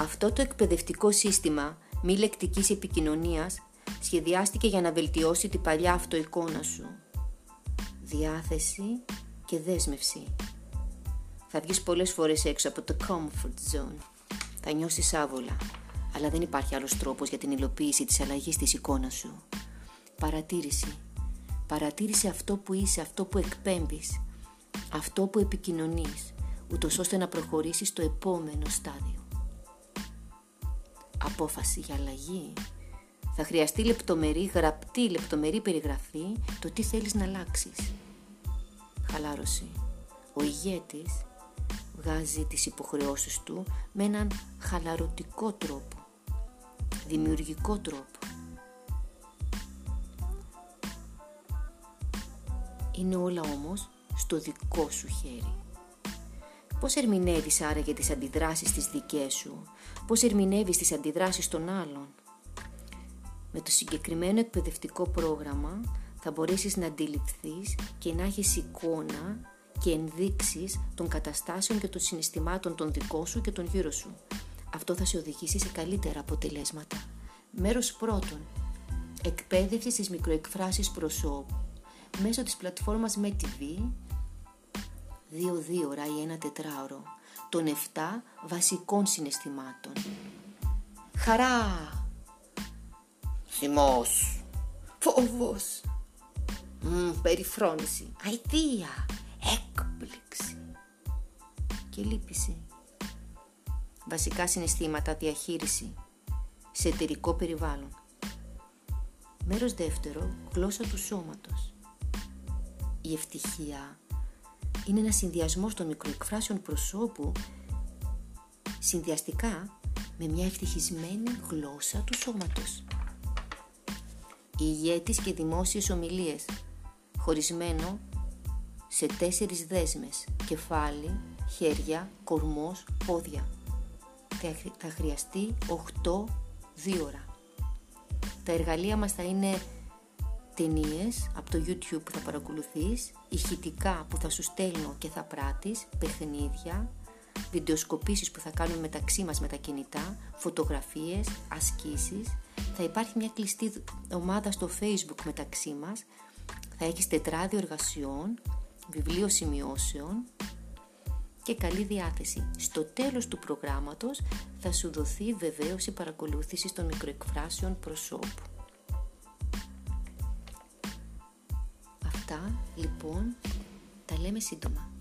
Αυτό το εκπαιδευτικό σύστημα μη λεκτικής επικοινωνίας σχεδιάστηκε για να βελτιώσει την παλιά αυτοεικόνα σου. Διάθεση και δέσμευση. Θα βγεις πολλές φορές έξω από το comfort zone. Θα νιώσεις άβολα, αλλά δεν υπάρχει άλλος τρόπος για την υλοποίηση της αλλαγής της εικόνας σου. Παρατήρηση. Παρατήρησε αυτό που είσαι, αυτό που εκπέμπεις, αυτό που επικοινωνείς, ούτως ώστε να προχωρήσεις στο επόμενο στάδιο. Απόφαση για αλλαγή. Θα χρειαστεί λεπτομερή, γραπτή λεπτομερή περιγραφή το τι θέλεις να αλλάξεις. Χαλάρωση. Ο ηγέτης βγάζει τις υποχρεώσεις του με έναν χαλαρωτικό τρόπο, δημιουργικό τρόπο. Είναι όλα όμως στο δικό σου χέρι. Πώς ερμηνεύεις άραγε τις αντιδράσεις τις δικές σου, πώς ερμηνεύεις τις αντιδράσεις των άλλων; Με το συγκεκριμένο εκπαιδευτικό πρόγραμμα θα μπορέσεις να αντιληφθείς και να έχεις εικόνα και ενδείξεις των καταστάσεων και των συναισθημάτων των δικών σου και των γύρω σου. Αυτό θα σε οδηγήσει σε καλύτερα αποτελέσματα. Μέρος πρώτον. Εκπαίδευση στις μικροεκφράσεις προσώπου μέσω της πλατφόρμας MeTV 2-2 ώρα ή ένα τετράωρο των 7 βασικών συναισθημάτων. Χαρά, θυμός, φόβος, μ, περιφρόνηση, αηδία, έκπληξη και λύπηση. Βασικά συναισθήματα διαχείριση σε εταιρικό περιβάλλον. Μέρος δεύτερο, γλώσσα του σώματος. Η ευτυχία είναι ένα συνδυασμός των μικροεκφράσεων προσώπου συνδυαστικά με μια ευτυχισμένη γλώσσα του σώματος. Ηγέτης και δημόσιες ομιλίες, χωρισμένο σε τέσσερις δέσμες, κεφάλι, χέρια, κορμός, πόδια. Θα χρειαστεί 8 ώρα. Τα εργαλεία μας θα είναι ταινίες από το YouTube που θα παρακολουθείς, ηχητικά που θα σου στέλνω και θα πράττεις, παιχνίδια, βιντεοσκοπήσεις που θα κάνουμε μεταξύ μας με τα κινητά, φωτογραφίες, ασκήσεις. Θα υπάρχει μια κλειστή ομάδα στο Facebook μεταξύ μας. Θα έχεις τετράδιο εργασιών, βιβλίο σημειώσεων και καλή διάθεση. Στο τέλος του προγράμματος θα σου δοθεί βεβαίωση παρακολούθησης των μικροεκφράσεων προσώπου. Αυτά λοιπόν τα λέμε σύντομα.